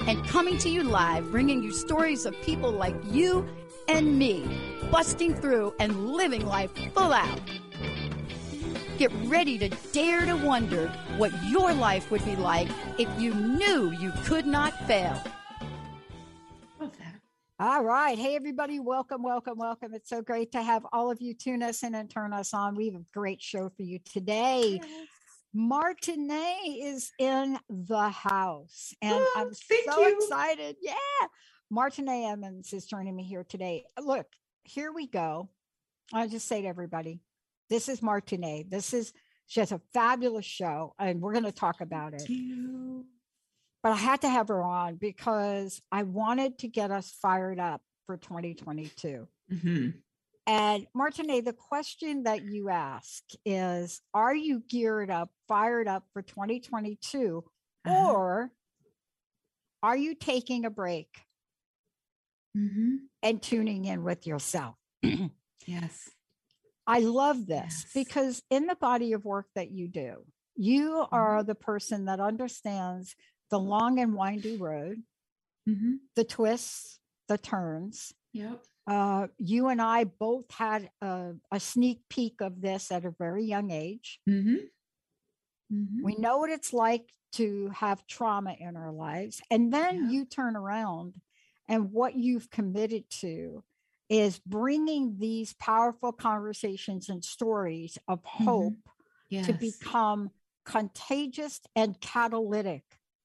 and coming to you live, bringing you stories of people like you and me, busting through and living life full out. Get ready to dare to wonder what your life would be like if you knew you could not fail. All right. Hey, everybody. Welcome, welcome, welcome. It's so great to have all of you tune us in and turn us on. We have a great show for you today. Yes. Martine's is in the house, and oh, I'm so you. excited. Yeah. Martine Emmons is joining me here today. Look, here we go. I'll just say to everybody, this is Martine. This is, she has a fabulous show, and we're going to talk about it. But I had to have her on because I wanted to get us fired up for 2022. Mm-hmm. And Martine, the question that you ask is Are you geared up, fired up for 2022, uh-huh. or are you taking a break mm-hmm. and tuning in with yourself? yes. I love this yes. because in the body of work that you do, you are mm-hmm. the person that understands the long and windy road, mm-hmm. the twists, the turns. Yep. Uh, you and I both had a, a, sneak peek of this at a very young age. Mm-hmm. Mm-hmm. We know what it's like to have trauma in our lives. And then yeah. you turn around, and what you've committed to is bringing these powerful conversations and stories of mm-hmm. hope yes. to become contagious and catalytic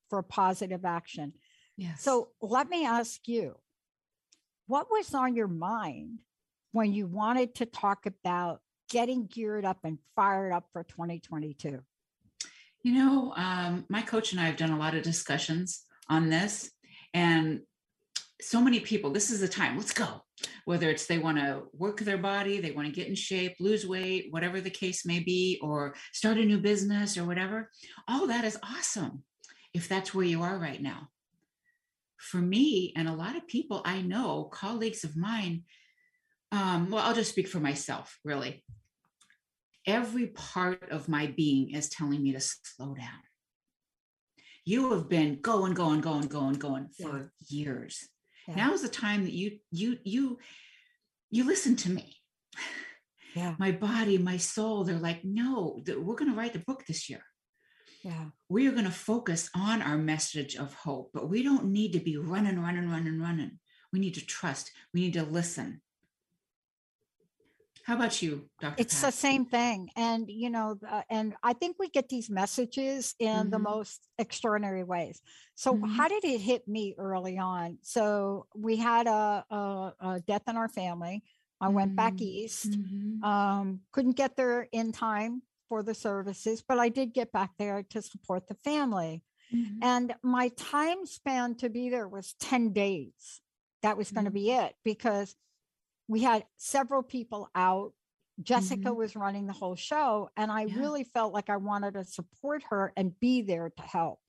for positive action. Yes. So let me ask you what was on your mind when you wanted to talk about getting geared up and fired up for 2022? You know, um, my coach and I have done a lot of discussions on this, and so many people, this is the time, let's go. Whether it's they want to work their body, they want to get in shape, lose weight, whatever the case may be, or start a new business or whatever, all that is awesome if that's where you are right now for me and a lot of people I know, colleagues of mine, um, well, I'll just speak for myself, really. Every part of my being is telling me to slow down. You have been going, going, going, going, going for yeah. years. Yeah. Now is the time that you you you you listen to me. Yeah. My body, my soul, they're like, no, we're going to write the book this year. Yeah. We are going to focus on our message of hope, but we don't need to be running, running, running, running. We need to trust. We need to listen. How about you, Dr. It's Pat? the same thing. And, you know, uh, and I think we get these messages in mm-hmm. the most extraordinary ways. So, mm-hmm. how did it hit me early on? So, we had a, a, a death in our family. I went back mm-hmm. east, mm-hmm. um, couldn't get there in time for the services, but I did get back there to support the family. Mm-hmm. And my time span to be there was 10 days. That was mm-hmm. going to be it because we had several people out. Jessica mm-hmm. was running the whole show, and I yeah. really felt like I wanted to support her and be there to help.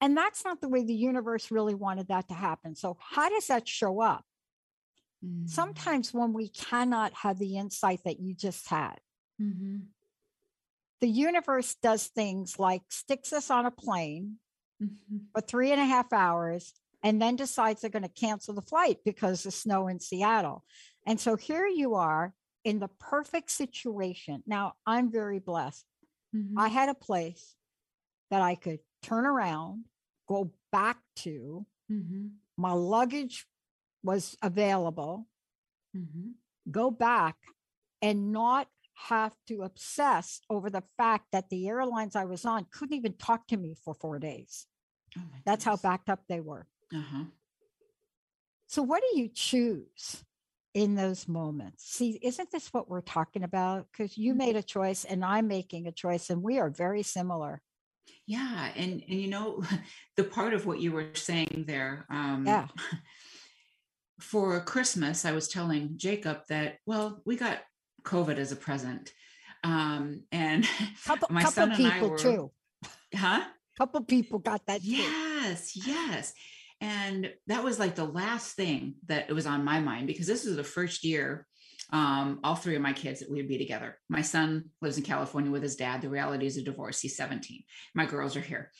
And that's not the way the universe really wanted that to happen. So, how does that show up? Mm-hmm. Sometimes when we cannot have the insight that you just had, mm-hmm the universe does things like sticks us on a plane mm-hmm. for three and a half hours and then decides they're going to cancel the flight because of snow in Seattle. And so here you are in the perfect situation. Now, I'm very blessed. Mm-hmm. I had a place that I could turn around, go back to. Mm-hmm. My luggage was available. Mm-hmm. Go back and not have to obsess over the fact that the airlines I was on couldn't even talk to me for four days. Oh That's how backed up they were. Uh-huh. So, what do you choose in those moments? See, isn't this what we're talking about? Because you mm-hmm. made a choice and I'm making a choice, and we are very similar. Yeah, and and you know, the part of what you were saying there, um, yeah, for Christmas, I was telling Jacob that, well, we got COVID as a present. Um, and couple, my couple son and I people were, too. huh? Couple people got that too. Yes, yes. And that was like the last thing that it was on my mind because this is the first year um, all three of my kids that we'd be together. My son lives in California with his dad. The reality is a divorce. He's 17. My girls are here.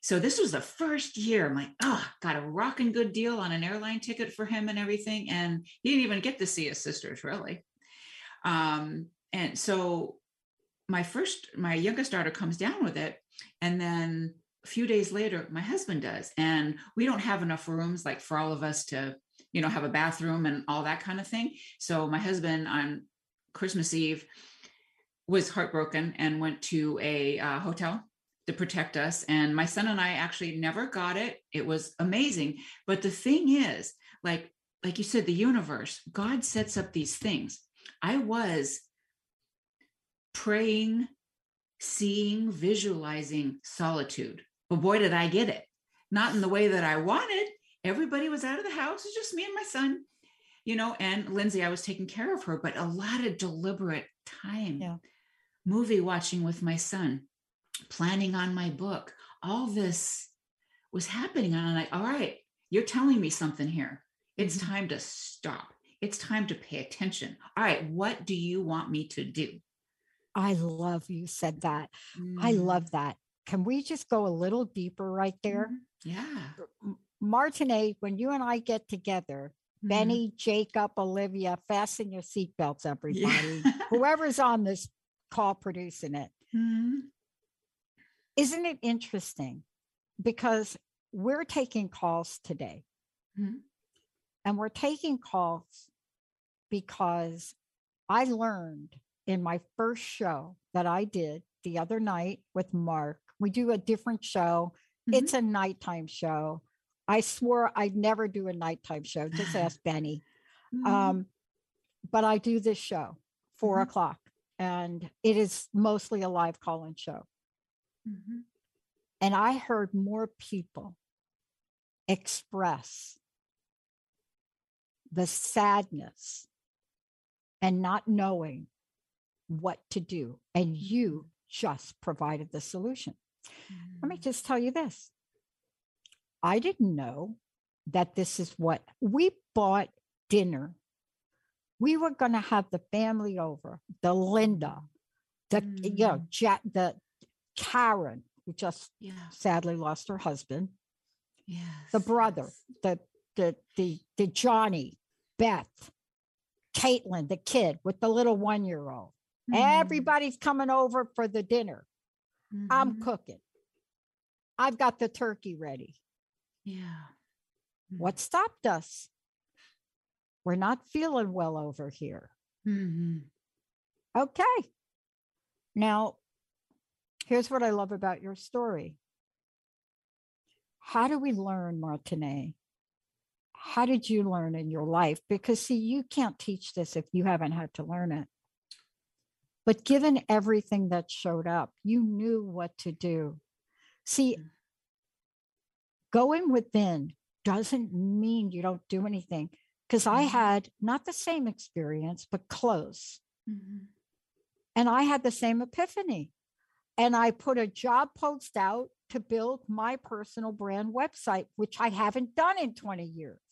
So this was the first year. I'm like, oh, got a rocking good deal on an airline ticket for him and everything. And he didn't even get to see his sisters really. Um, and so my first, my youngest daughter comes down with it. And then a few days later, my husband does. And we don't have enough rooms like for all of us to you know, have a bathroom and all that kind of thing. So my husband on Christmas Eve was heartbroken and went to a uh, hotel to protect us. And my son and I actually never got it. It was amazing. But the thing is, like, like you said, the universe, God sets up these things. I was praying, seeing, visualizing solitude. But boy, did I get it. Not in the way that I wanted, everybody was out of the house. It was just me and my son, you know, and Lindsay, I was taking care of her, but a lot of deliberate time. Yeah. Movie watching with my son, planning on my book. All this was happening. And I'm like, all right, you're telling me something here. It's Mhm. time to stop. It's time to pay attention. All right, what do you want me to do? I love you said that. I Mm, love that. Can we just go a little deeper right there? mhm. Yeah. M- Martine, when you and I get together, Mhm. Benny, Jacob, Olivia, fasten your seatbelts, everybody. Yeah. Whoever's on this call producing it. Mhm. Isn't it interesting? Because we're taking calls today. And we're taking calls because I learned in my first show that I did the other night with Mark. We do a different show. It's a nighttime show. I swore I'd never do a nighttime show. Just ask Benny. Mhm. Um, but I do this show, 4 Mhm. o'clock, and it is mostly a live call in show. Mhm. And I heard more people express the sadness and not knowing what to do. And you just provided the solution. Let me Mhm. just tell you this I didn't know that this is what we bought dinner. We were going to have the family over, the Linda, the, you know, Mm. Jack, the Karen, who just Yeah. sadly lost her husband, Yes. the brother, the, the, the, the Johnny, Beth, Caitlin, the kid with the little one year old. Mhm. Everybody's coming over for the dinner. I'm Mhm. cooking. I've got the turkey ready. Yeah. Mm. What stopped us? We're not feeling well over here. Mhm. Okay. Now, here's what I love about your story. How do we learn, Martine? How did you learn in your life? Because, see, you can't teach this if you haven't had to learn it. But given everything that showed up, you knew what to do. See, Mm. going within doesn't mean you don't do anything. Because I Mhm. had not the same experience, but close. Mhm. And I had the same epiphany. And I put a job post out to build my personal brand website, which I haven't done in 20 years.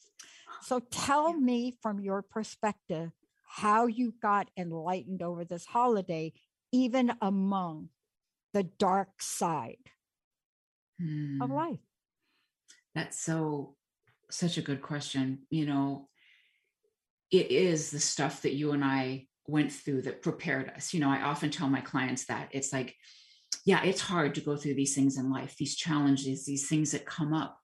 So tell me from your perspective how you got enlightened over this holiday, even among the dark side of Mm. life. That's so such a good question. You know, it is the stuff that you and I went through that prepared us. You know, I often tell my clients that it's like, yeah, it's hard to go through these things in life, these challenges, these things that come up.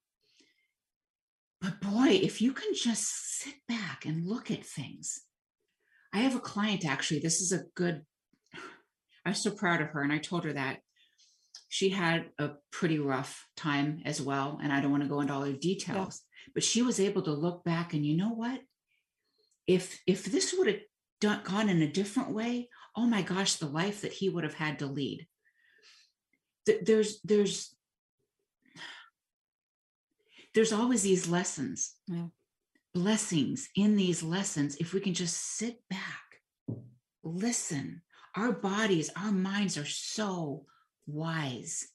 But boy, if you can just sit back and look at things. I have a client actually, this is a good, I'm so proud of her. And I told her that she had a pretty rough time as well. And I don't want to go into all the details, but she was able to look back and you know what? If if this would have done, gone in a different way, oh my gosh, the life that he would have had to lead. Th- There's there's there's always these lessons. Yeah. blessings in these lessons if we can just sit back, listen. Our bodies, our minds are so wise.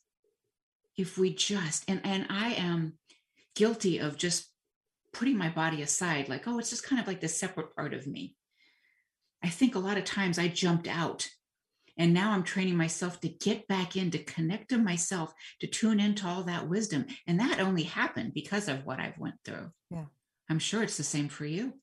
If we just, and, and I am guilty of just putting my body aside, like, oh, it's just kind of like this separate part of me. I think a lot of times I jumped out and now I'm training myself to get back in, to connect to myself, to tune into all that wisdom. And that only happened because of what I've went through. Yeah. I'm sure it's the same for you.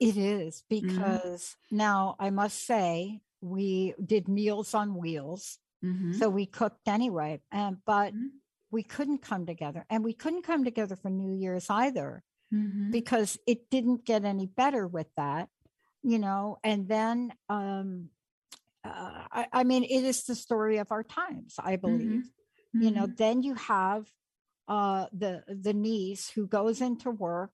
It is because mm-hmm. now I must say we did meals on wheels. Mm-hmm. So we cooked anyway. And but mm-hmm. we couldn't come together. And we couldn't come together for New Year's either mm-hmm. because it didn't get any better with that, you know. And then um uh, I, I, mean, it is the story of our times, I mm-hmm. believe. Mm-hmm. You know, mm-hmm. then you have uh, the the niece who goes into work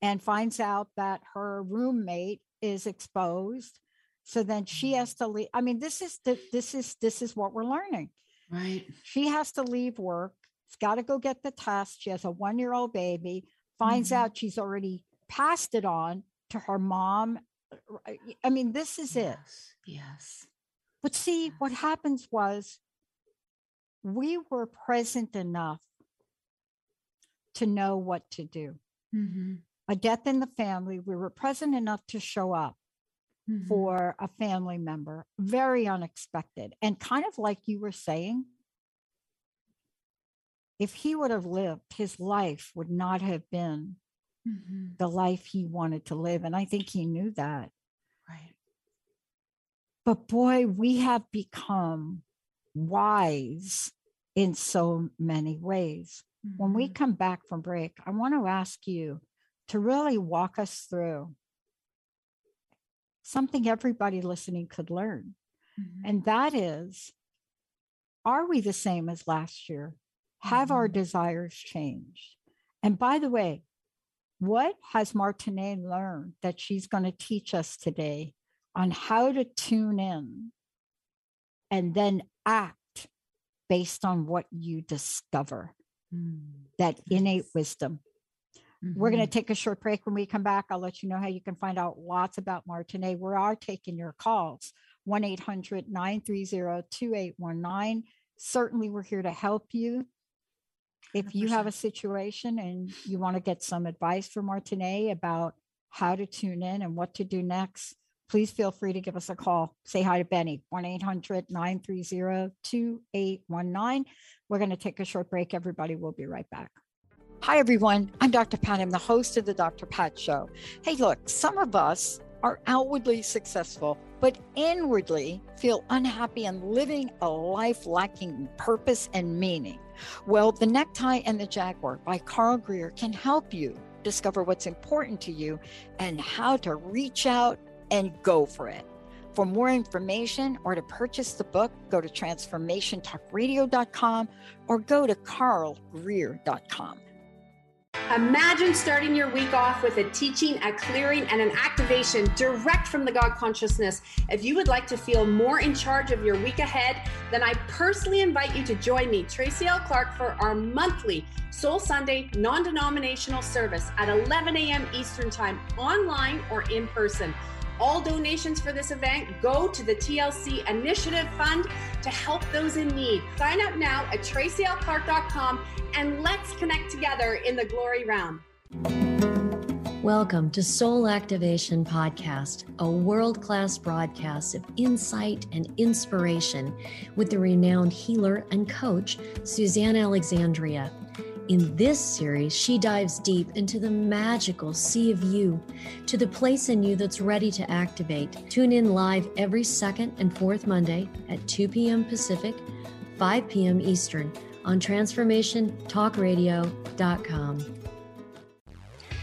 and finds out that her roommate is exposed. So then she mm-hmm. has to leave. I mean, this is the this is this is what we're learning. Right. She has to leave work. She's got to go get the test. She has a one year old baby. Finds mm-hmm. out she's already passed it on to her mom. I mean, this is yes. it. Yes. But see, what happens was we were present enough to know what to do. Mm-hmm. A death in the family, we were present enough to show up mm-hmm. for a family member, very unexpected. And kind of like you were saying, if he would have lived, his life would not have been mm-hmm. the life he wanted to live. And I think he knew that. Right. But boy, we have become wise in so many ways. Mm-hmm. When we mm-hmm. come back from break, I want to ask you to really walk us through something everybody listening could learn. Mm-hmm. And that is are we the same as last year? Have mm-hmm. our desires changed? And by the way, what has Martine learned that she's going to teach us today on how to tune in and then act based on what you discover mm. that innate wisdom. Mm-hmm. We're going to take a short break. When we come back, I'll let you know how you can find out lots about Martine. We are taking your calls 1 800 930 2819. Certainly, we're here to help you. If you have a situation and you want to get some advice from Martine about how to tune in and what to do next, please feel free to give us a call. Say hi to Benny, 1 800 930 2819. We're going to take a short break. Everybody, we'll be right back. Hi, everyone. I'm Dr. Pat. I'm the host of the Dr. Pat Show. Hey, look, some of us are outwardly successful, but inwardly feel unhappy and living a life lacking purpose and meaning. Well, The Necktie and the Jaguar by Carl Greer can help you discover what's important to you and how to reach out and go for it. For more information or to purchase the book, go to transformationtalkradio.com or go to carlgreer.com. Imagine starting your week off with a teaching, a clearing, and an activation direct from the God consciousness. If you would like to feel more in charge of your week ahead, then I personally invite you to join me, Tracy L. Clark, for our monthly Soul Sunday non denominational service at 11 a.m. Eastern Time, online or in person. All donations for this event go to the TLC Initiative Fund to help those in need. Sign up now at tracylclark.com and let's connect together in the glory realm. Welcome to Soul Activation Podcast, a world class broadcast of insight and inspiration with the renowned healer and coach, Suzanne Alexandria. In this series, she dives deep into the magical sea of you, to the place in you that's ready to activate. Tune in live every second and fourth Monday at 2 p.m. Pacific, 5 p.m. Eastern on TransformationTalkRadio.com.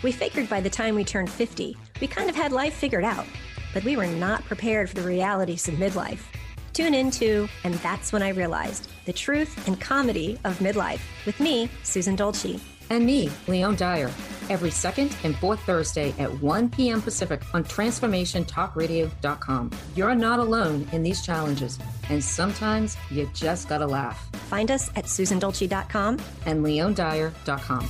We figured by the time we turned 50, we kind of had life figured out, but we were not prepared for the realities of midlife. Tune in to And That's When I Realized the Truth and Comedy of Midlife with me, Susan Dolce. And me, Leon Dyer, every second and fourth Thursday at 1 p.m. Pacific on TransformationTalkRadio.com. You're not alone in these challenges, and sometimes you just gotta laugh. Find us at SusanDolce.com and LeonDyer.com.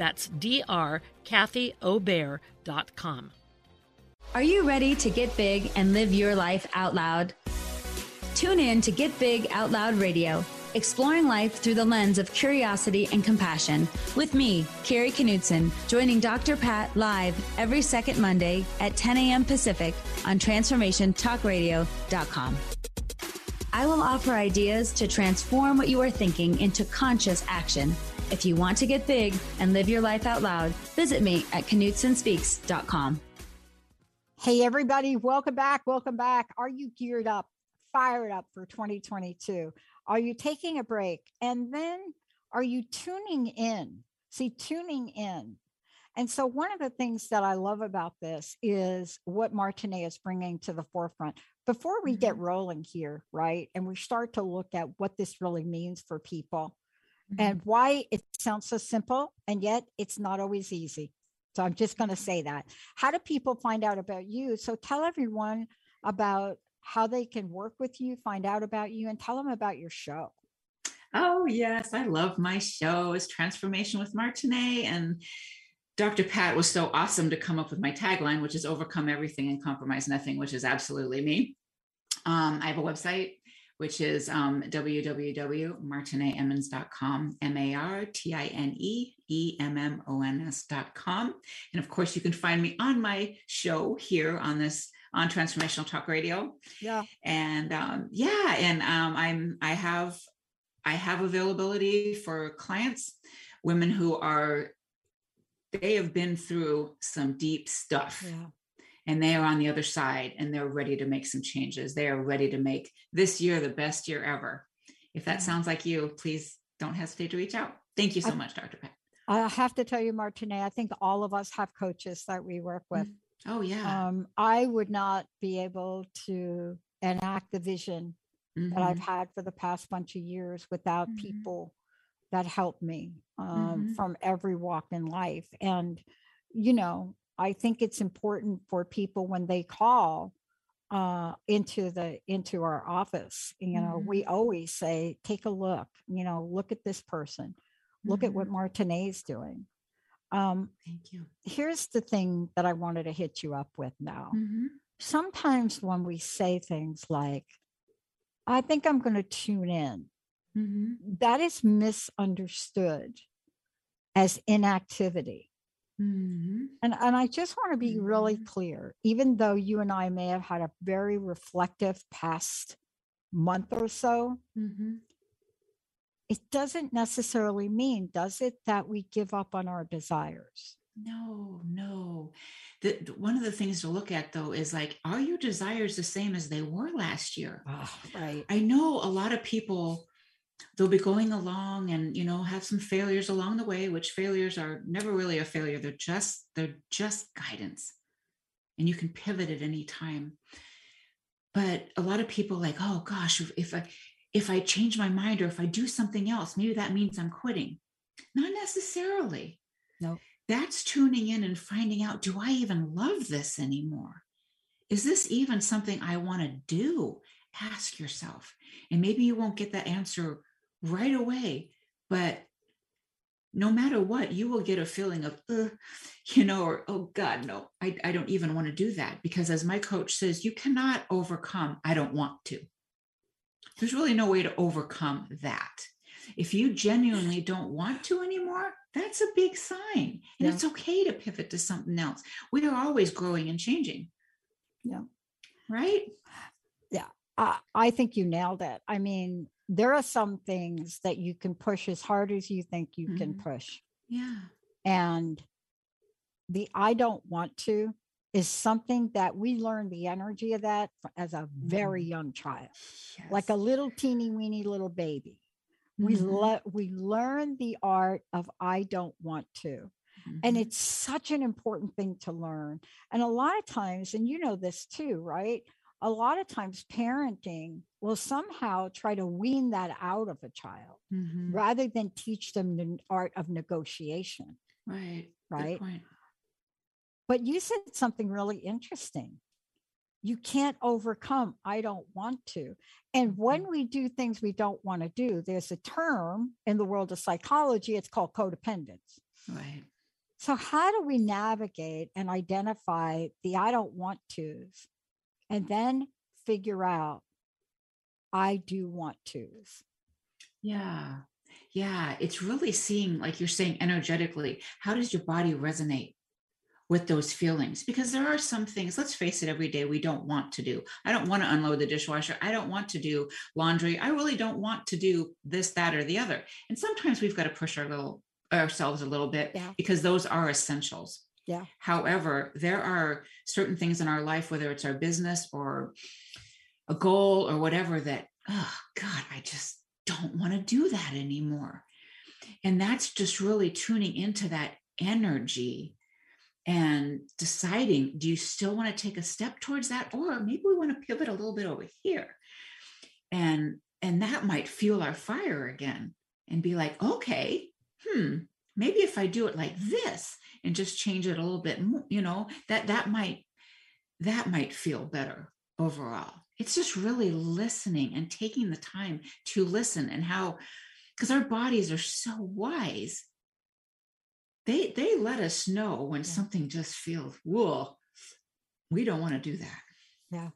That's drkathyobear.com. Are you ready to get big and live your life out loud? Tune in to Get Big Out Loud Radio, exploring life through the lens of curiosity and compassion, with me, Carrie Knudsen, joining Dr. Pat live every second Monday at 10 a.m. Pacific on TransformationTalkRadio.com. I will offer ideas to transform what you are thinking into conscious action. If you want to get big and live your life out loud, visit me at KnudsenSpeaks.com. Hey, everybody, welcome back. Welcome back. Are you geared up, fired up for 2022? Are you taking a break? And then are you tuning in? See, tuning in. And so, one of the things that I love about this is what Martine is bringing to the forefront. Before we get mm-hmm. rolling here, right, and we start to look at what this really means for people and why it sounds so simple, and yet it's not always easy. So I'm just going to say that. How do people find out about you? So tell everyone about how they can work with you, find out about you, and tell them about your show. Oh, yes. I love my show. It's Transformation with Martine. And Dr. Pat was so awesome to come up with my tagline, which is overcome everything and compromise nothing, which is absolutely me. Um, I have a website, which is um, www.martineemmons.com, M A R T I N E E M M O N S.com. And of course, you can find me on my show here on this on Transformational Talk Radio. Yeah. And um, yeah, and um, I'm I have I have availability for clients, women who are they have been through some deep stuff. Yeah. And they are on the other side and they're ready to make some changes. They are ready to make this year the best year ever. If that sounds like you, please don't hesitate to reach out. Thank you so I- much, Dr. Pat. I have to tell you, Martine, I think all of us have coaches that we work with. Oh, yeah. Um, I would not be able to enact the vision that I've Mhm. had for the past bunch of years without Mhm. people that help me um, Mhm. from every walk in life. And, you know, I think it's important for people when they call uh, into the into our office. You know, we always say, take a look. You know, look at this person. Look at what Martine's doing. Um, Thank you. here's the thing that I wanted to hit you up with now Mhm. sometimes when we say things like, I think I'm going to tune in, Mhm. that is misunderstood as inactivity. Mhm. And, and I just want to be really clear, even though you and I may have had a very reflective past month or so, Mhm. it doesn't necessarily mean, does it, that we give up on our desires? No, no. The, the- one of the things to look at though is like, are your desires the same as they were last year? right. I know a lot of people, they'll be going along and you know have some failures along the way, which failures are never really a failure. They're just they're just guidance, and you can pivot at any time. But a lot of people like, oh gosh, if, I if I change my mind or if I do something else, maybe that means I'm quitting. Not necessarily. No. That's tuning in and finding out, do I even love this anymore? Is this even something I want to do? Ask yourself. And maybe you won't get that answer right away, but no matter what, you will get a feeling of, you know, or, oh God, no, I, I don't even want to do that. Because as my coach says, you cannot overcome, I don't want to. There's really no way to overcome that. If you genuinely don't want to anymore, that's a big sign. And Yeah. it's okay to pivot to something else. We are always growing and changing. Yeah. Right? Yeah, I, I think you nailed it. I mean, there are some things that you can push as hard as you think you can Mhm. push. Yeah. And the I don't want to is something that we learn the energy of that as a very young child, like a little teeny weeny little baby. We Mhm. le- we learn the art of I don't want to. And Mhm. it's such an important thing to learn. And a lot of times, and you know this too, right? A lot of times, parenting will somehow try to wean that out of a child Mhm. rather than teach them the art of negotiation. Right. Right. But you said something really interesting. You can't overcome, I don't want to. And when we do things we don't want to do, there's a term in the world of psychology, it's called codependence. Right. So, how do we navigate and identify the I don't want to's and then figure out I do want to's? Yeah. Yeah. It's really seeing, like you're saying, energetically, how does your body resonate with those feelings? Because there are some things, let's face it, every day we don't want to do. I don't want to unload the dishwasher. I don't want to do laundry. I really don't want to do this, that, or the other. And sometimes we've got to push our little ourselves a little bit Yeah. because those are essentials. Yeah. However, there are certain things in our life, whether it's our business or a goal or whatever, that, oh God, I just don't want to do that anymore. And that's just really tuning into that energy and deciding do you still want to take a step towards that or maybe we want to pivot a little bit over here and and that might fuel our fire again and be like okay hmm maybe if i do it like this and just change it a little bit more you know that that might that might feel better overall it's just really listening and taking the time to listen and how because our bodies are so wise they they let us know when something just feels whoa we don't want to do that Yeah.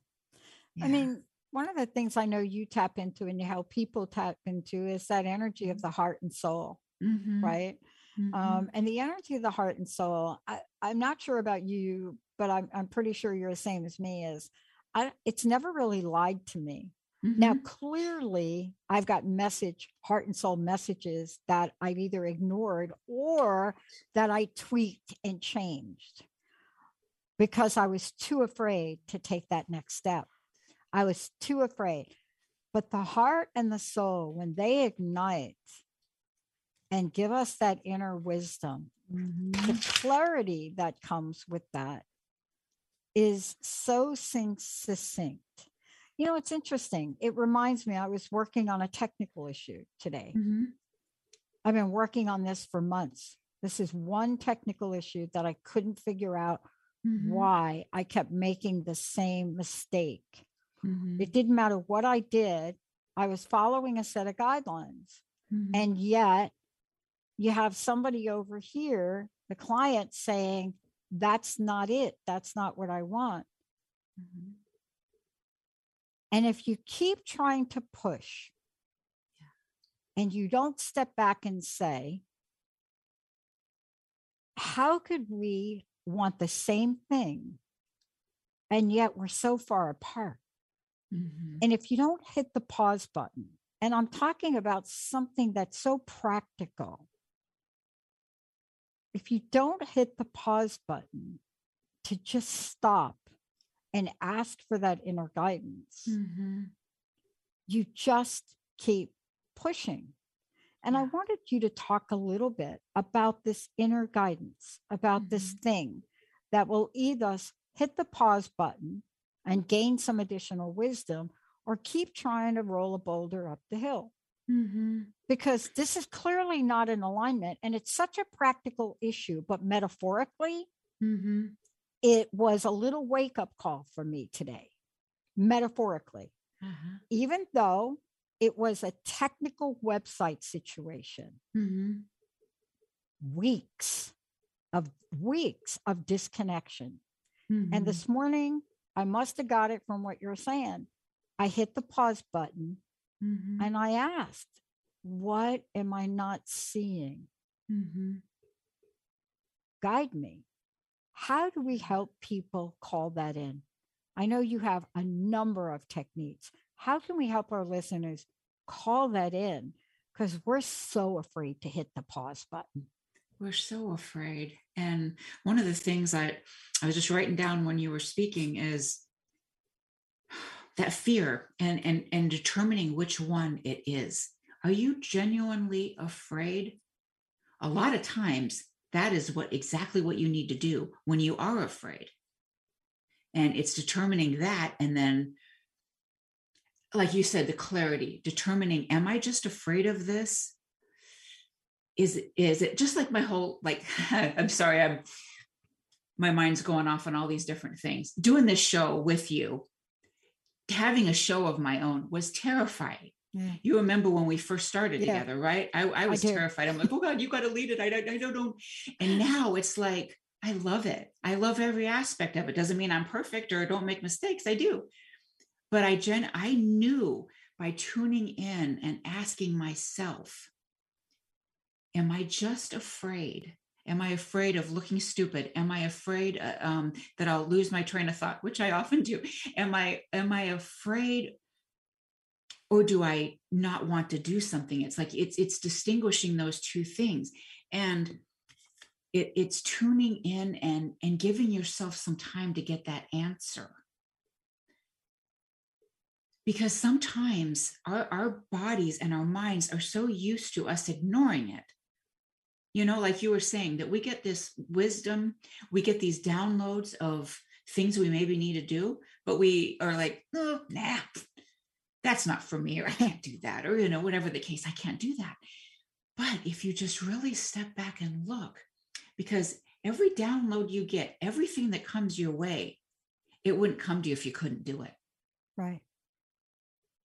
Yeah. I mean, one of the things I know you tap into and you help people tap into is that energy of the heart and soul, Mhm, right? Mhm. Um, and the energy of the heart and soul, I, I'm not sure about you, but I'm, I'm pretty sure you're the same as me, is I, it's never really lied to me. Now, Mhm. clearly, I've got message, heart and soul messages that I've either ignored or that I tweaked and changed because I was too afraid to take that next step. I was too afraid. But the heart and the soul, when they ignite and give us that inner wisdom, the clarity that comes with that is so succinct. You know, it's interesting. It reminds me, I was working on a technical issue today. Mhm. I've been working on this for months. This is one technical issue that I couldn't figure out Mhm. why I kept making the same mistake. Mhm. It didn't matter what I did, I was following a set of guidelines. Mhm. And yet, you have somebody over here, the client saying, That's not it. That's not what I want. Mhm. And if you keep trying to push and you don't step back and say, how could we want the same thing and yet we're so far apart? Mhm. And if you don't hit the pause button, and I'm talking about something that's so practical, if you don't hit the pause button to just stop and ask for that inner guidance, Mhm. you just keep pushing. And I wanted you to talk a little bit about this inner guidance, about this Mm-hmm. thing that will either hit the pause button and gain some additional wisdom or keep trying to roll a boulder up the hill. Mhm. Because this is clearly not in alignment and it's such a practical issue, but metaphorically, Mhm. it was a little wake up call for me today, metaphorically Uh-huh. even though it was a technical website situation, Mhm. weeks of weeks of disconnection. And this morning, I must have got it from what you're saying. I hit the pause button Mhm. and I asked, What am I not seeing? Mhm. Guide me. How do we help people call that in? I know you have a number of techniques. How can we help our listeners call that in? Because we're so afraid to hit the pause button. We're so afraid. And one of the things I, I was just writing down when you were speaking is that fear and, and, and determining which one it is. Are you genuinely afraid? A lot of times that is what exactly what you need to do when you are afraid and it's determining that and then like you said the clarity determining am i just afraid of this is is it just like my whole like i'm sorry i'm my mind's going off on all these different things doing this show with you having a show of my own was terrifying yeah. You remember when we first started yeah. together, right? I, I was I terrified. I'm like, oh God, you got to lead it. I don't, I don't know. And now it's like, I love it. I love every aspect of it. Doesn't mean I'm perfect or don't make mistakes. I do. But I gen I knew by tuning in and asking myself, am I just afraid? Am I afraid of looking stupid? Am I afraid uh, um, that I'll lose my train of thought, which I often do? Am I am I afraid or do i not want to do something it's like it's it's distinguishing those two things and it, it's tuning in and and giving yourself some time to get that answer because sometimes our, our bodies and our minds are so used to us ignoring it you know like you were saying that we get this wisdom we get these downloads of things we maybe need to do but we are like oh nah that's not for me or i can't do that or you know whatever the case i can't do that. But if you just really step back and look because every download you get everything that comes your way it wouldn't come to you if you couldn't do it. Right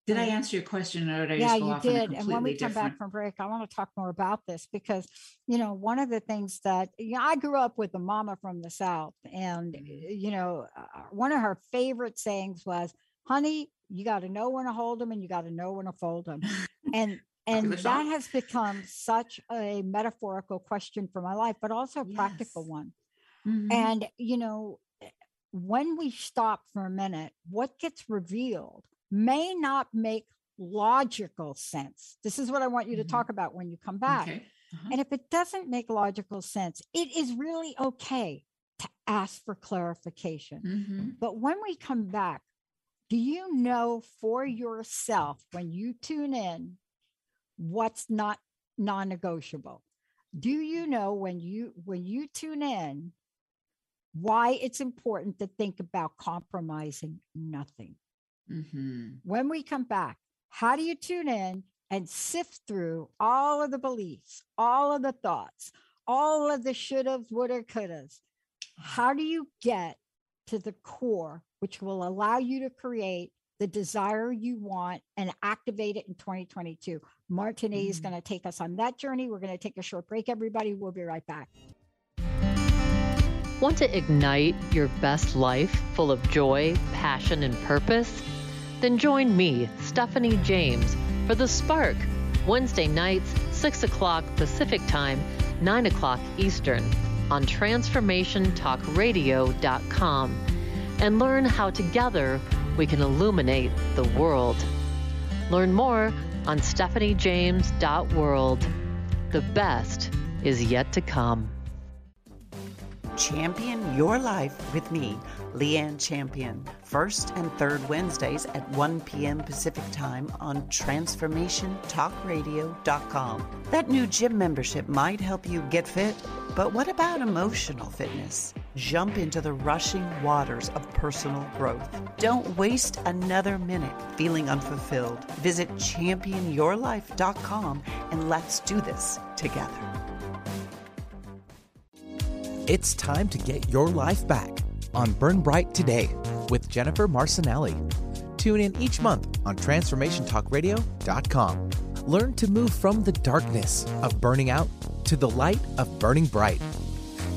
did I answer your question or did I yeah, you did. And when we come back from break, I want to talk more about this because, you know, one of the things that, you know, I grew up with a mama from the South and, mm-hmm. you know, uh, one of her favorite sayings was, honey, you got to know when to hold them and you got to know when to fold them. And and that has become such a metaphorical question for my life, but also a yes. practical one. Mm-hmm. And you know, when we stop for a minute, what gets revealed may not make logical sense. This is what I want you to mm-hmm. talk about when you come back. Okay. Uh-huh. And if it doesn't make logical sense, it is really okay to ask for clarification. Mm-hmm. But when we come back, do you know for yourself when you tune in what's not non-negotiable? Do you know when you when you tune in why it's important to think about compromising nothing? Mm-hmm. When we come back, how do you tune in and sift through all of the beliefs, all of the thoughts, all of the shouldas, woulda, couldas? How do you get to the core which will allow you to create the desire you want and activate it in 2022. Martine mm-hmm. is going to take us on that journey. We're going to take a short break, everybody. We'll be right back. Want to ignite your best life full of joy, passion, and purpose? Then join me, Stephanie James, for The Spark, Wednesday nights, 6 o'clock Pacific Time, 9 o'clock Eastern, on TransformationTalkRadio.com and learn how together we can illuminate the world. Learn more on stephaniejames.world. The best is yet to come. Champion your life with me, Leanne Champion, first and third Wednesdays at 1 p.m. Pacific Time on TransformationTalkRadio.com. That new gym membership might help you get fit, but what about emotional fitness? Jump into the rushing waters of personal growth. Don't waste another minute feeling unfulfilled. Visit championyourlife.com and let's do this together. It's time to get your life back on Burn Bright Today with Jennifer Marcinelli. Tune in each month on TransformationTalkRadio.com. Learn to move from the darkness of burning out to the light of burning bright.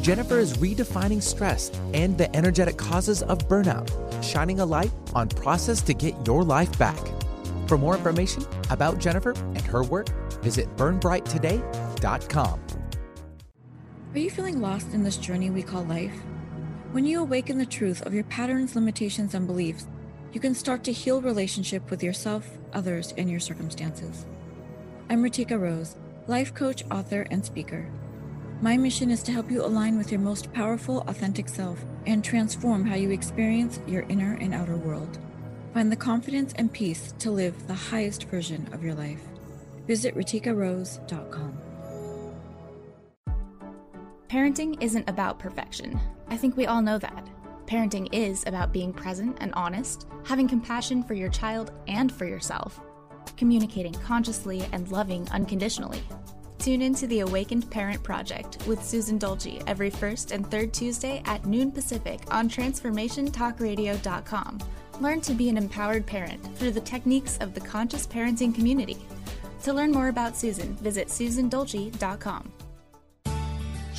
Jennifer is redefining stress and the energetic causes of burnout, shining a light on process to get your life back. For more information about Jennifer and her work, visit burnbrighttoday.com. Are you feeling lost in this journey we call life? When you awaken the truth of your patterns, limitations, and beliefs, you can start to heal relationship with yourself, others, and your circumstances. I'm Ritika Rose, life coach, author, and speaker. My mission is to help you align with your most powerful, authentic self and transform how you experience your inner and outer world. Find the confidence and peace to live the highest version of your life. Visit RitikaRose.com. Parenting isn't about perfection. I think we all know that. Parenting is about being present and honest, having compassion for your child and for yourself, communicating consciously and loving unconditionally. Tune into the Awakened Parent Project with Susan Dolce every first and third Tuesday at noon Pacific on TransformationTalkRadio.com. Learn to be an empowered parent through the techniques of the conscious parenting community. To learn more about Susan, visit SusanDolce.com.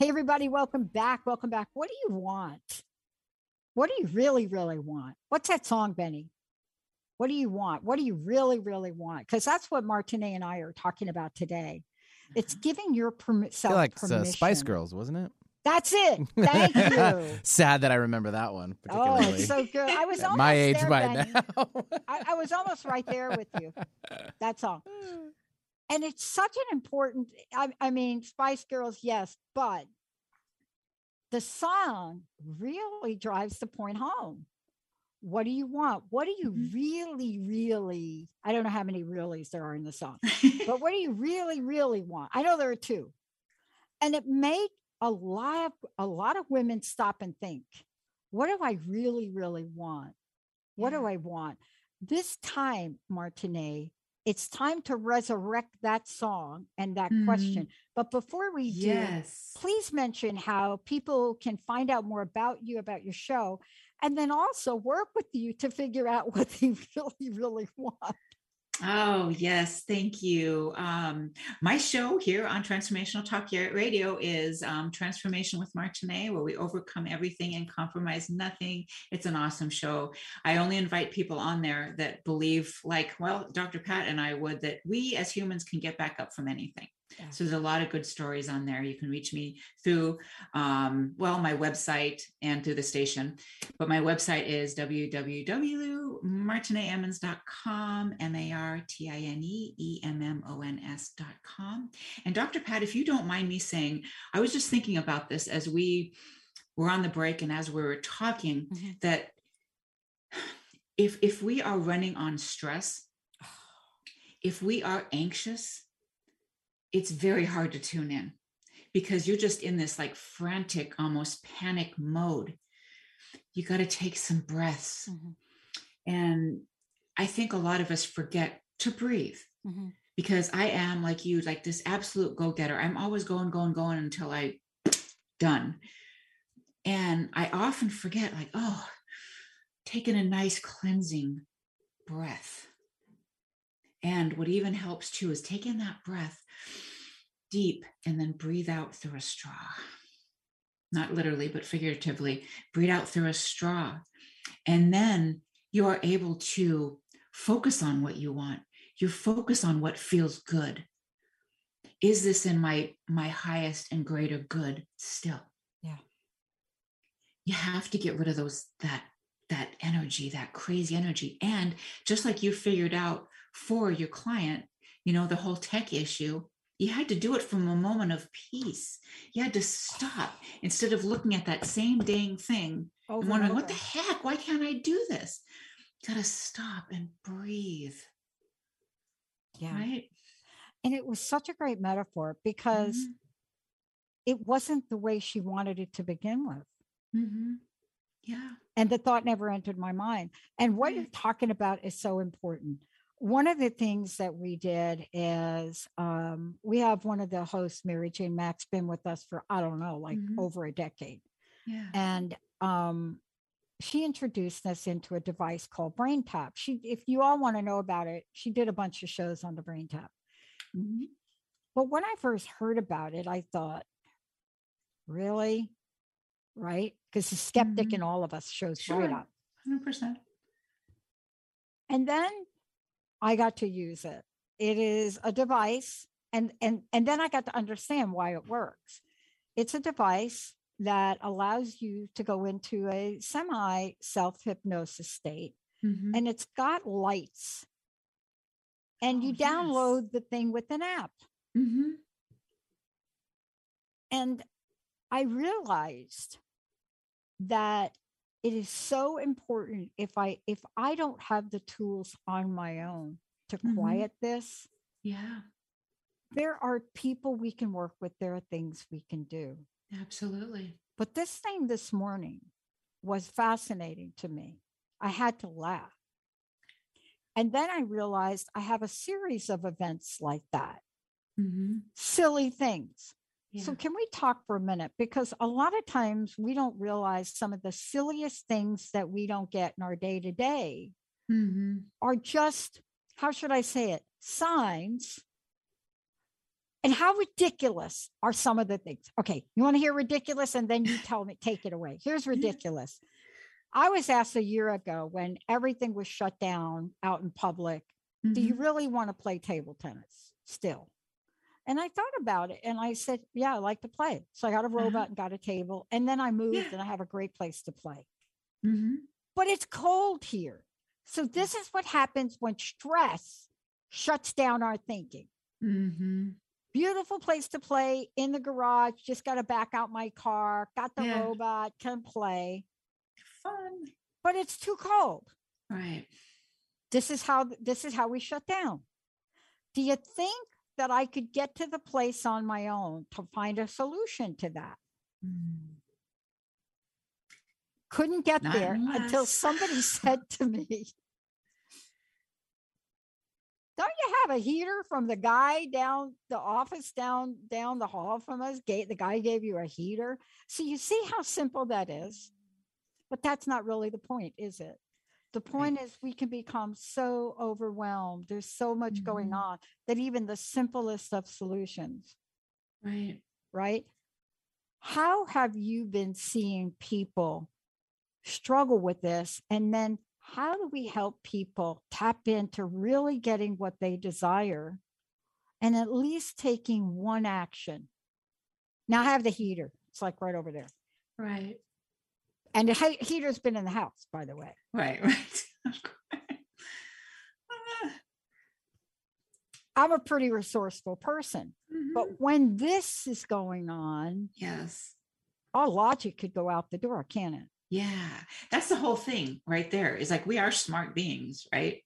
Hey, everybody, welcome back. Welcome back. What do you want? What do you really, really want? What's that song, Benny? What do you want? What do you really, really want? Because that's what Martine and I are talking about today. It's Mm-hmm. giving your permi- I feel like it's, uh. Spice Girls, wasn't it? That's it. Thank you. Sad that I remember that one. Oh, it's so good. I was almost my age there, by Benny. now. I, I was almost right there with you. That song. And it's such an important, I, I mean, Spice Girls, yes, but the song really drives the point home. What do you want? What do you mm-hmm. really, really? I don't know how many reallys there are in the song, but what do you really, really want? I know there are two. And it made a lot of a lot of women stop and think, what do I really, really want? What do I want? This time, Martine, it's time to resurrect that song and that mm-hmm. question. But before we do, Yes. please mention how people can find out more about you, about your show, and then also work with you to figure out what they really, really want. Oh, yes. Thank you. Um, my show here on Transformational Talk Radio is um, Transformation with Martinet, where we overcome everything and compromise nothing. It's an awesome show. I only invite people on there that believe, like, well, Dr. Pat and I would, that we as humans can get back up from anything. So there's a lot of good stories on there. You can reach me through, um, well, my website and through the station. But my website is www.martineemmons.com, M-A-R-T-I-N-E-E-M-M-O-N-S.com. And Dr. Pat, if you don't mind me saying, I was just thinking about this as we were on the break and as we were talking, that if if we are running on stress, if we are anxious, it's very hard to tune in because you're just in this like frantic, almost panic mode. You got to take some breaths. Mm-hmm. And I think a lot of us forget to breathe mm-hmm. because I am like you, like this absolute go getter. I'm always going, going, going until I done. And I often forget, like, oh, taking a nice cleansing breath. And what even helps too is taking that breath deep and then breathe out through a straw. Not literally, but figuratively, breathe out through a straw. And then you are able to focus on what you want. You focus on what feels good. Is this in my my highest and greater good still? Yeah. You have to get rid of those that that energy, that crazy energy. And just like you figured out for your client, you know, the whole tech issue, you had to do it from a moment of peace. You had to stop instead of looking at that same dang thing Over and and wondering, what the heck? Why can't I do this? You got to stop and breathe. Yeah. Right. And it was such a great metaphor because Mm-hmm. it wasn't the way she wanted it to begin with. Mm-hmm. Yeah. And the thought never entered my mind. And what you're talking about is so important. One of the things that we did is um, we have one of the hosts, Mary Jane Max, been with us for, I don't know, like Mhm. over a decade. Yeah. And um, she introduced us into a device called Brain Tap. She, if you all want to know about it, she did a bunch of shows on the Brain Tap. Mm-hmm. But when I first heard about it, I thought, really? Right? Because the skeptic in all of us shows right Sure. up. 100%. And then I got to use it. It is a device, and and and then I got to understand why it works. it's a device that allows you to go into a semi self hypnosis state, Mhm. and it's got lights. And you download the thing with an app. Mm-hmm. And I realized that it is so important if I if I don't have the tools on my own to Mhm. quiet this, Yeah, there are people we can work with, there are things we can do. absolutely. But this thing this morning was fascinating to me. I had to laugh. And then I realized I have a series of events like that, Mm-hmm. silly things. So, can we talk for a minute? Because a lot of times we don't realize some of the silliest things that we don't get in our day to day Mm-hmm. are just, how should I say it, signs. And how ridiculous are some of the things? Okay, you want to hear ridiculous? And then you tell me, take it away. Here's ridiculous. I was asked a year ago when everything was shut down out in public, do you really want to play table tennis still? And I thought about it and I said, yeah, I like to play. So I got a robot and got a table. And then I moved and I have a great place to play. Mm-hmm. But it's cold here. So this is what happens when stress shuts down our thinking. Mm-hmm. Beautiful place to play in the garage. Just got to back out my car, got the Yeah. robot, can play. Fun. But it's too cold. Right. This is how this is how we shut down. Do you think that I could get to the place on my own to find a solution to that? Hmm. Couldn't get Not there until somebody said to me, Don't you have a heater from the guy down the office down down the hall from us? Gate the guy gave you a heater. So you see how simple that is. But that's not really the point, is it? The point is we can become so overwhelmed. There's so much going mm-hmm. on that even the simplest of solutions, Right. right? How have you been seeing people struggle with this? And then how do we help people tap into really getting what they desire and at least taking one action? Now I have the heater. It's like right over there. Right. And the heater's been in the house, by the way. Right. Right. I'm a pretty resourceful person. Mm-hmm. But when this is going on, yes, all logic could go out the door, can it? Yeah, that's the whole thing right there. Is like we are smart beings, right?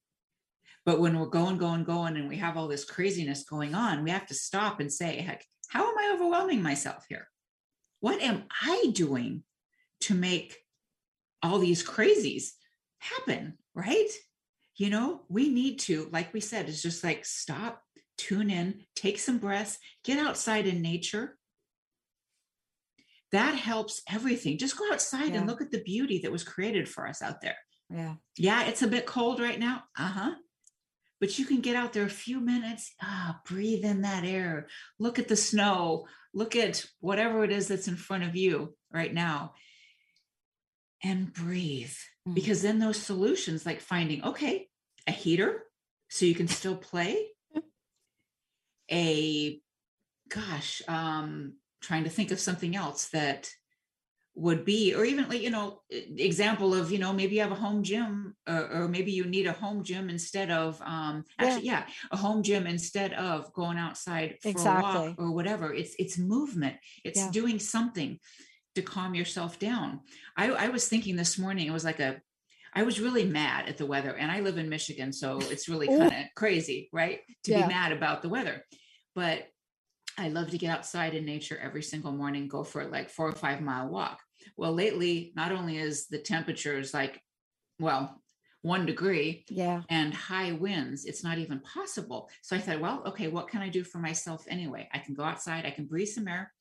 But when we're going, going, going, and we have all this craziness going on, we have to stop and say, heck, how am I overwhelming myself here? What am I doing to make all these crazies happen? Right? You know, we need to, like we said, it's just like stop, tune in, take some breaths, get outside in nature. That helps everything. Just go outside Yeah. and look at the beauty that was created for us out there. Yeah. Yeah, it's a bit cold right now. Uh huh. But you can get out there a few minutes, ah, breathe in that air, look at the snow, look at whatever it is that's in front of you right now, and breathe. Because then those solutions, like finding, okay, a heater so you can still play, a gosh, um, trying to think of something else that would be or even like you know example of you know maybe you have a home gym or, or maybe you need a home gym instead of um actually yeah. a home gym instead of going outside for a walk or whatever it's it's movement it's Yeah. doing something to calm yourself down i i was thinking this morning it was like a I was really mad at the weather, and I live in Michigan, so it's really kind of crazy, right? To Yeah. be mad about the weather. But I love to get outside in nature every single morning, go for like four or five mile walk. Well, lately, not only is the temperatures like, well, one degree Yeah. and high winds, it's not even possible. So I thought, well, okay, what can I do for myself anyway? I can go outside, I can breathe some air,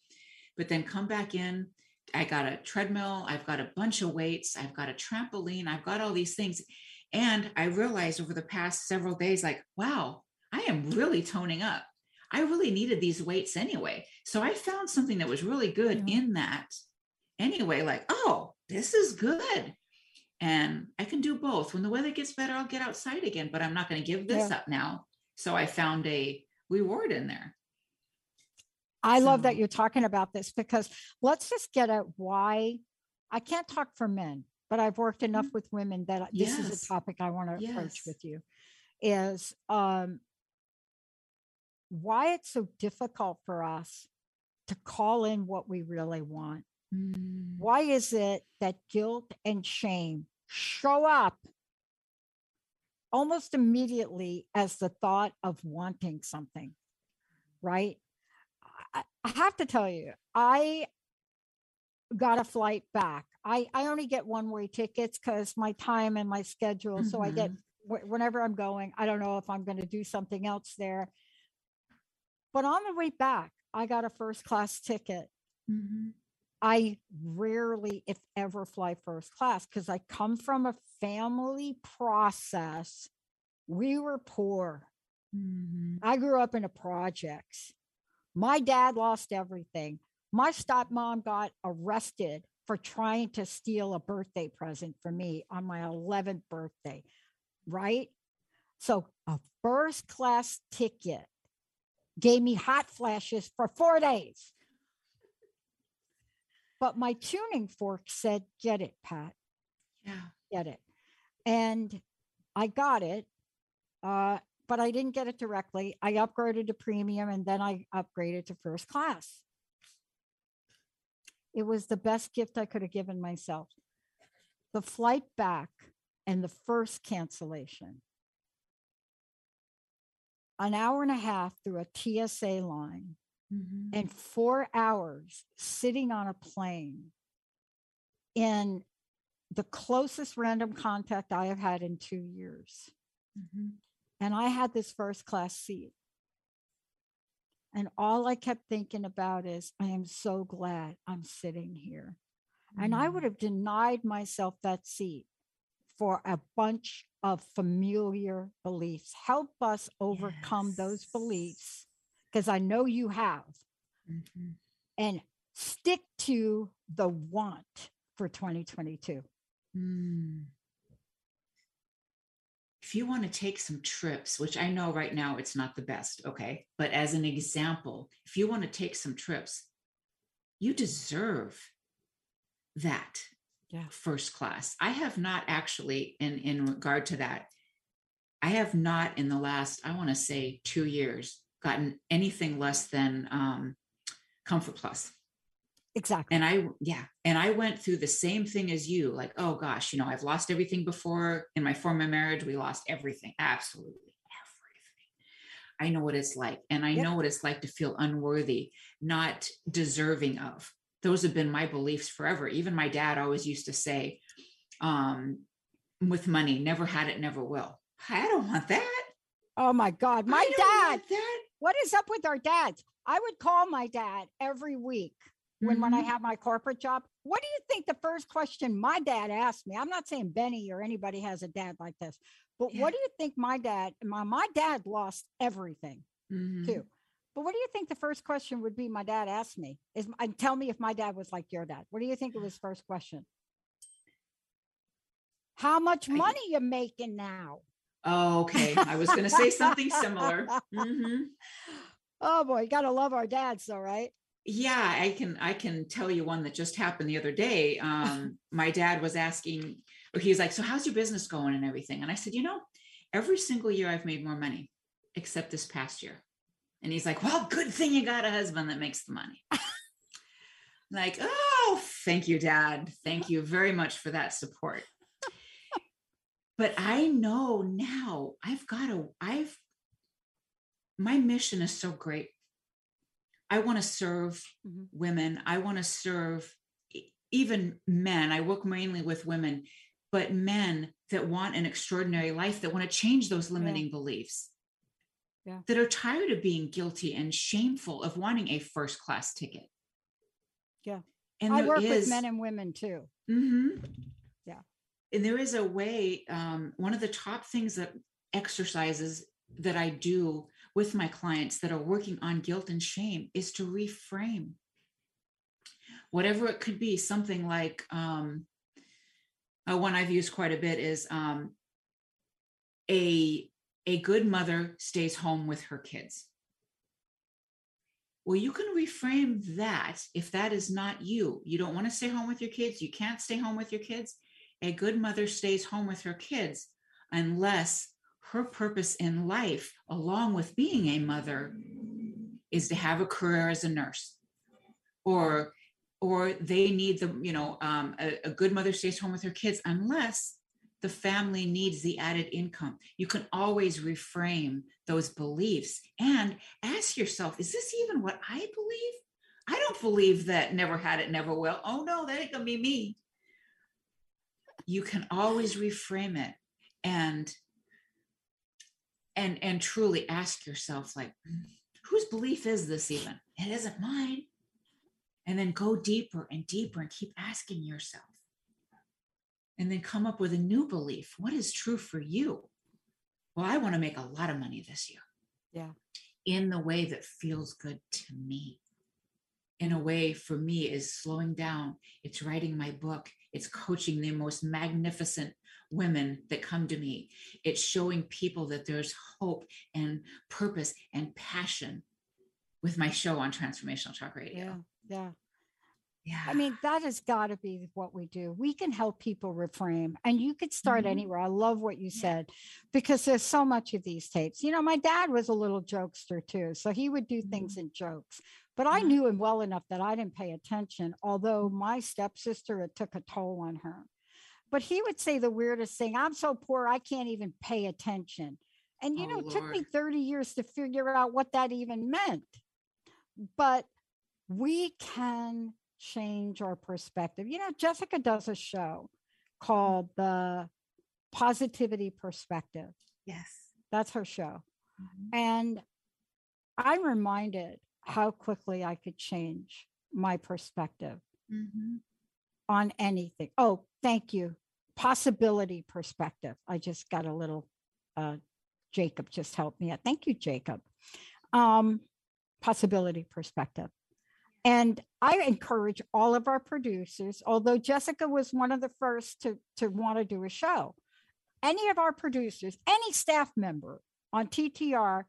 but then come back in. I got a treadmill, I've got a bunch of weights, I've got a trampoline, I've got all these things. And I realized over the past several days, like, wow, I am really toning up. I really needed these weights anyway. So I found something that was really good in that anyway, like, oh, this is good. And I can do both. When the weather gets better, I'll get outside again, but I'm not going to give this Yeah. up now. So I found a reward in there. I love that you're talking about this because let's just get at why I can't talk for men, but I've worked enough with women that this is Mm-hmm. A topic I want to approach with you is um why it's so difficult for us to call in what we really want. Mm. Why is it that guilt and shame show up almost immediately as the thought of wanting something? Right? I, have to tell you, I got a flight back. I, I only get one way tickets because my time and my schedule. So I get wh- whenever I'm going, I don't know if I'm going to do something else there. But on the way back, I got a first class ticket. Mm-hmm. I rarely, if ever, fly first class because I come from a family process. We were poor. Mm-hmm. I grew up in a projects. My dad lost everything. My stepmom got arrested for trying to steal a birthday present for me on my 11th birthday, right? So a first class ticket gave me hot flashes for four days. But my tuning fork said, get it, Pat, Yeah. get it. And I got it. Uh, but I didn't get it directly. I upgraded to premium and then I upgraded to first class. It was the best gift I could have given myself. The flight back and the first cancellation. An hour and a half through a TSA line Mm-hmm. and four hours sitting on a plane in the closest random contact I have had in two years. Mm-hmm. And I had this first class seat. And all I kept thinking about is, I am so glad I'm sitting here. And I would have denied myself that seat for a bunch of familiar beliefs. Help us overcome those beliefs, because I know you have, Mm-hmm. and stick to the want for 2022. Mm. If you want to take some trips, which I know right now it's not the best, okay, but as an example, if you want to take some trips, you deserve that yeah. first class. I have not actually, in in regard to that, I have not in the last, I want to say, two years gotten anything less than um, Comfort Plus. Exactly. And I, yeah, and I went through the same thing as you. Like, oh gosh, you know, I've lost everything before. In my former marriage, we lost everything, absolutely everything. I know what it's like, and I Yep. know what it's like to feel unworthy, not deserving of. Those have been my beliefs forever. Even my dad always used to say, um, with money, never had it, never will. I don't want that. Oh my God, my dad. that. What is up with our dads? I would call my dad every week when when I Mhm. had my corporate job. What do you think the first question my dad asked me? I'm not saying Benny or anybody has a dad like this, but what do you think my dad? My my dad lost everything Mhm. too. But what do you think the first question would be? My dad asked me is and tell me if my dad was like your dad. What do you think it was first question? How much money you making now? Oh, okay. I was going to say something similar. Mhm. Oh boy, you gotta love our dads, though, right? Yeah, I can I can tell you one that just happened the other day. Um, my dad was asking, or he was like, "So how's your business going and everything?" And I said, "You know, every single year I've made more money, except this past year." And he's like, "Well, good thing you got a husband that makes the money." like, oh, thank you, Dad. Thank you very much for that support. but I know now I've got to. I've my mission is so great. I want to serve women. I want to serve even men. I work mainly with women, but men that want an extraordinary life, that want to change those limiting beliefs, Yeah. that are tired of being guilty and shameful of wanting a first class ticket. Yeah. And I work with men and women too. Mhm. Yeah. And there is a way, um, one of the top things that exercises that I do with my clients that are working on guilt and shame is to reframe. Whatever it could be, something like um, uh, one I've used quite a bit is um, a a good mother stays home with her kids. Well, you can reframe that if that is not you. You don't want to stay home with your kids. You can't stay home with your kids. A good mother stays home with her kids unless her purpose in life, along with being a mother, is to have a career as a nurse. Or or they need the you know um, a, a good mother stays home with her kids unless the family needs the added income. You can always reframe those beliefs and ask yourself is this even what i believe? I don't believe that never had it never will. Oh no that ain't gonna be me. You can always reframe it and and and truly ask yourself like whose belief is this even? It isn't mine. And then go deeper and deeper and keep asking yourself. And then come up with a new belief. What is true for you? Well i want to make a lot of money this year. Yeah. In the way that feels good to me. In a way for me is slowing down. It's writing my book. It's coaching the most magnificent women that come to me it's showing people that there's hope and purpose and passion with my show on transformational talk radio yeah yeah Yeah. I mean, that has got to be what we do. We can help people reframe, and you could start Mhm. anywhere. I love what you said because there's so much of these tapes. You know, my dad was a little jokester too, so he would do things in jokes. But I knew him well enough that I didn't pay attention, although my stepsister, it took a toll on her. But he would say the weirdest thing I'm so poor, I can't even pay attention. And, you Oh, know, it took me 30 years to figure out what that even meant. But we can change our perspective. You know, Jessica does a show called The Positivity Perspective. yes That's her show. And I'm reminded how quickly I could change my perspective Mhm. on anything. Oh, thank you. Possibility perspective. I just got a little uh Jacob just helped me out. Thank you, Jacob. Um, possibility perspective. And I encourage all of our producers, although Jessica was one of the first to, to want to do a show, any of our producers, any staff member on TTR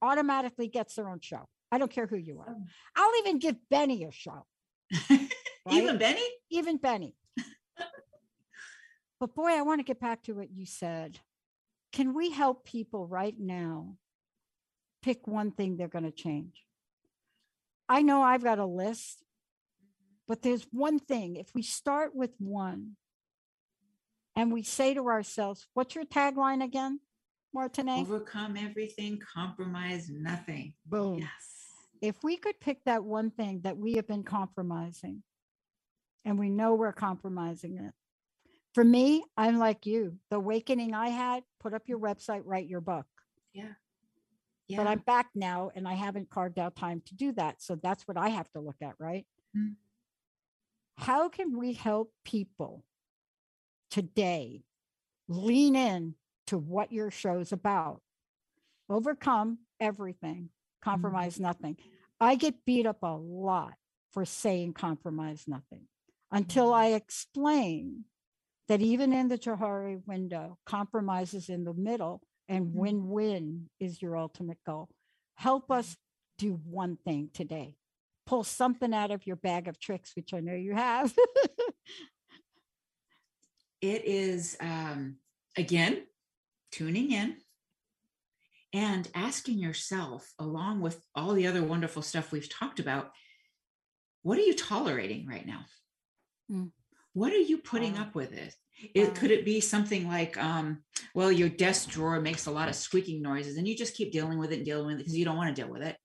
automatically gets their own show. I don't care who you are. I'll even give Benny a show. even benny Even Benny. But boy, I want to get back to what you said. Can we help people right now pick one thing they're going to change? I know I've got a list, but there's one thing. If we start with one and we say to ourselves, what's your tagline again, Martine? overcome everything compromise nothing Boom. yes If we could pick that one thing that we have been compromising and we know we're compromising it. For me, I'm like you. The awakening I had, put up your mm. website, write your book. yeah yeah. But I'm back now and I haven't carved out time to do that. So that's what I have to look at, right? Mm. How can we help people today lean in to what your show's about? Overcome everything, mm-hmm. compromise nothing. I get beat up a lot for saying compromise nothing until mm-hmm. I explain that even in the Johari window, compromise is in the middle and win win is your ultimate goal. Help us do one thing today. Pull something out of your bag of tricks, which I know you have. it is um, again tuning in and asking yourself along with all the other wonderful stuff we've talked about what are you tolerating right now Mm. What are you putting Wow. up with it it could it be something like um well your desk drawer makes a lot of squeaking noises and you just keep dealing with it and dealing with it because you don't want to deal with it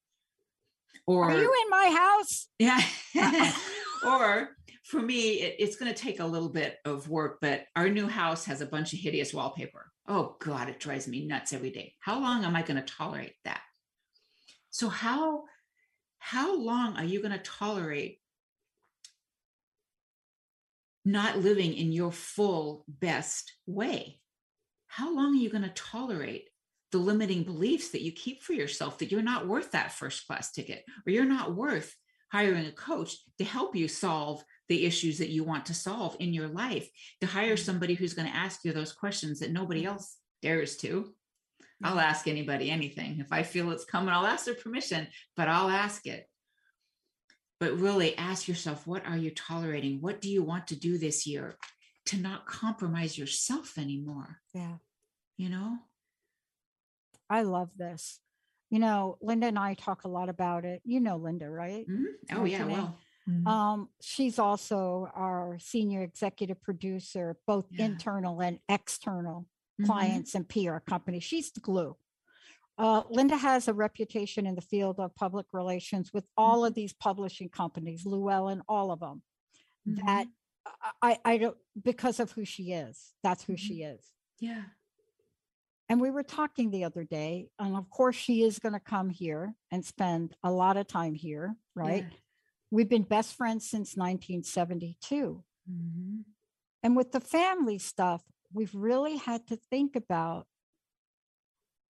or Are you in my house? yeah. or for me, it, it's going to take a little bit of work, but our new house has a bunch of hideous wallpaper. Oh, God, it drives me nuts every day. How long am I going to tolerate that? So, how, how long are you going to tolerate not living in your full best way? How long are you going to tolerate the limiting beliefs that you keep for yourself that you're not worth that first class ticket or you're not worth hiring a coach to help you solve the issues that you want to solve in your life to hire mm-hmm. somebody who's going to ask you those questions that nobody mm-hmm. else dares to? I'll mm-hmm. ask anybody anything. If i feel it's coming i'll ask their permission but i'll ask it but really ask yourself what are you tolerating? What do you want to do this year to not compromise yourself anymore? Yeah. You know? I love this. You know, Linda and I talk a lot about it. You know Linda, right? Mm-hmm. Oh, yeah. Martinet? Well, Mm-hmm. Um, she's also our senior executive producer, both Yeah. internal and external Mhm. clients and PR companies. She's the glue. Uh, Linda has a reputation in the field of public relations with all Mm-hmm. of these publishing companies, Llewellyn, all of them. Mm-hmm. That I, I don't because of who she is. That's who she Mm-hmm. is. yeah. And we were talking the other day, and of course, she is going to come here and spend a lot of time here, right? Yeah. We've been best friends since 1972. Mm-hmm. And with the family stuff, we've really had to think about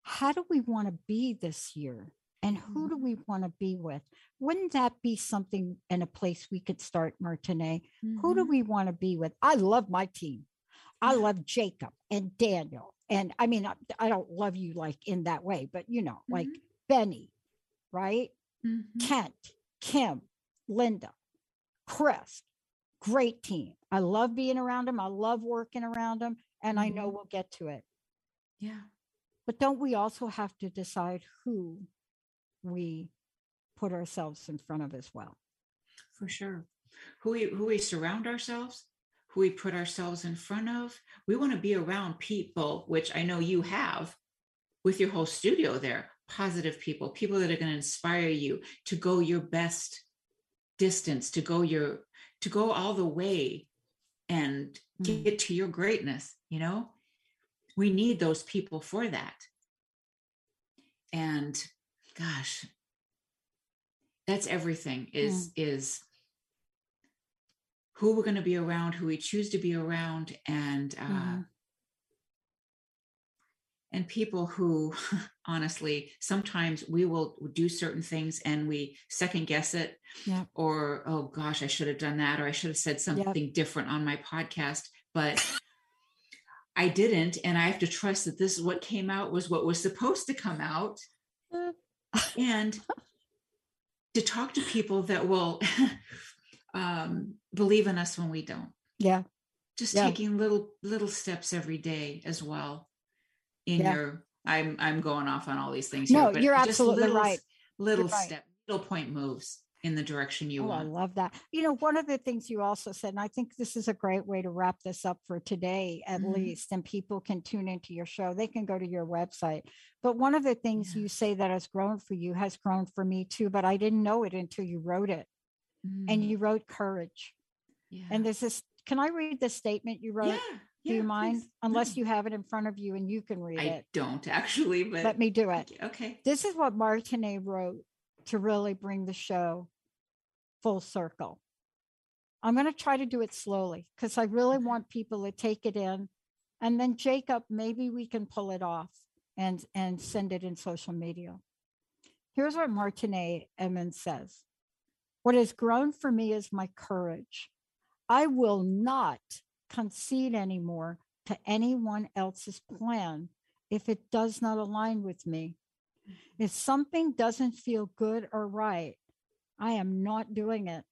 how do we want to be this year? And who do mm-hmm. we want to be with? Wouldn't that be something in a place we could start, Martinet? Who do mm-hmm. we want to be with? I love my team. I love Jacob and Daniel. And I mean, I, I don't love you like in that way, but you know, like mm-hmm. Benny, right? Kent, Kim, Linda, Chris, great team. I love being around them. I love working around them. And I know we'll get to it. Yeah. But don't we also have to decide who we put ourselves in front of as well? for sure. Who we who we surround ourselves who we put ourselves in front of. We want to be around people which i know you have with your whole studio there positive people people that are going to inspire you to go your best distance to go your to go all the way and mm-hmm. get to your greatness you know we need those people for that and gosh that's everything is is who we're going to be around who we choose to be around and uh Mhm. and people who honestly sometimes we will do certain things and we second guess it Yeah. or oh gosh i should have done that or i should have said something different on my podcast but i didn't and i have to trust that this is what came out was what was supposed to come out and to talk to people that will um, believe in us when we don't Yeah. just Yeah. taking little little steps every day as well in Yeah. your i'm i'm going off on all these things No, here, but you're absolutely little, right. little You're right. step little point moves in the direction you want. Oh, I love that. You know, one of the things you also said, and I think this is a great way to wrap this up for today, at Mhm. least, and people can tune into your show. They can go to your website. But one of the things you say that has grown for you has grown for me too, but I didn't know it until you wrote it. And Mm. you wrote courage. yeah. And there's this, can I read the statement you wrote? yeah, Do you mind? please. Unless you have it in front of you and you can read i it. I don't actually but Let me do it. okay This is what Martinet wrote to really bring the show full circle. I'm going to try to do it slowly because I really want people to take it in. And then Jacob, maybe we can pull it off and, and send it in social media. Here's what Martinet Emmons says. What has grown for me is my courage. I will not concede anymore to anyone else's plan if it does not align with me. Mm-hmm. If something doesn't feel good or right, I am not doing it.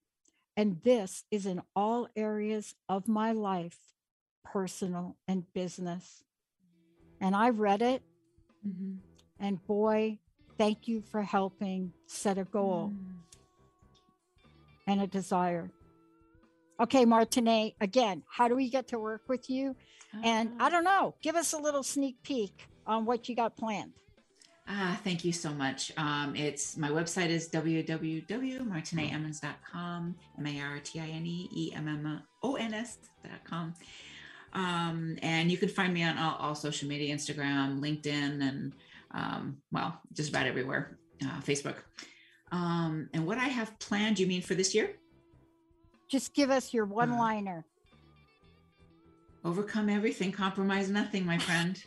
And this is in all areas of my life, personal and business. And I read it, Mhm. and boy, thank you for helping set a goal and a desire. Okay, Martinet, again, how do we get to work with you? And I don't know, give us a little sneak peek on what you got planned. Ah, thank you so much. Um, it's my website is www.martineemmons.com, M-A-R-T-I-N-E-E-M-M-O-N-S.com. Um, and you can find me on all, all social media, Instagram, LinkedIn, and um, well, just about everywhere, uh, Facebook. Um, and what I have planned, you mean for this year? Just give us your one liner. Overcome everything, compromise nothing, my friend.